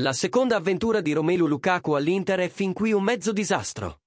La seconda avventura di Romelu Lukaku all'Inter è fin qui un mezzo disastro.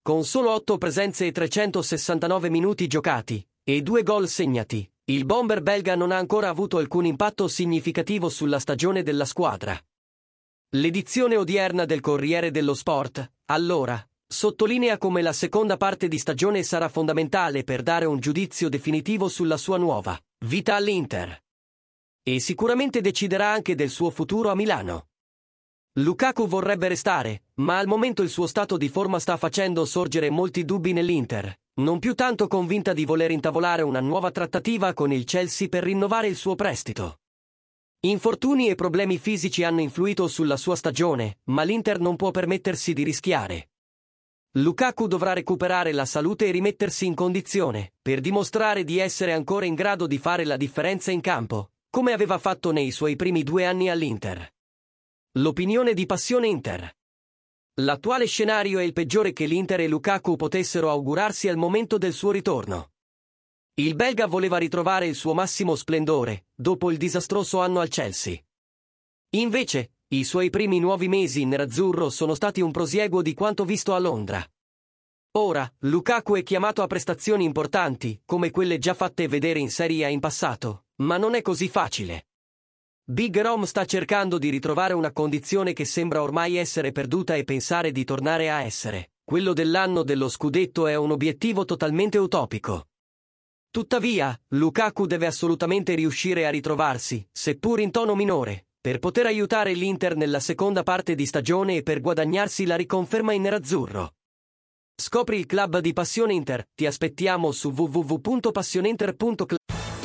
Con solo 8 presenze e 369 minuti giocati, e due gol segnati, il bomber belga non ha ancora avuto alcun impatto significativo sulla stagione della squadra. L'edizione odierna del Corriere dello Sport, allora, sottolinea come la seconda parte di stagione sarà fondamentale per dare un giudizio definitivo sulla sua nuova vita all'Inter. E sicuramente deciderà anche del suo futuro a Milano. Lukaku vorrebbe restare, ma al momento il suo stato di forma sta facendo sorgere molti dubbi nell'Inter, non più tanto convinta di voler intavolare una nuova trattativa con il Chelsea per rinnovare il suo prestito. Infortuni e problemi fisici hanno influito sulla sua stagione, ma l'Inter non può permettersi di rischiare. Lukaku dovrà recuperare la salute e rimettersi in condizione, per dimostrare di essere ancora in grado di fare la differenza in campo, come aveva fatto nei suoi primi due anni all'Inter. L'opinione di Passione Inter. L'attuale scenario è il peggiore che l'Inter e Lukaku potessero augurarsi al momento del suo ritorno. Il belga voleva ritrovare il suo massimo splendore, dopo il disastroso anno al Chelsea. Invece, i suoi primi nuovi mesi in nerazzurro sono stati un prosieguo di quanto visto a Londra. Ora, Lukaku è chiamato a prestazioni importanti, come quelle già fatte vedere in Serie A in passato, ma non è così facile. Big Rom sta cercando di ritrovare una condizione che sembra ormai essere perduta e pensare di tornare a essere. Quello dell'anno dello scudetto è un obiettivo totalmente utopico. Tuttavia, Lukaku deve assolutamente riuscire a ritrovarsi, seppur in tono minore, per poter aiutare l'Inter nella seconda parte di stagione e per guadagnarsi la riconferma in nerazzurro. Scopri il club di Passione Inter, ti aspettiamo su www.passioneinter.club.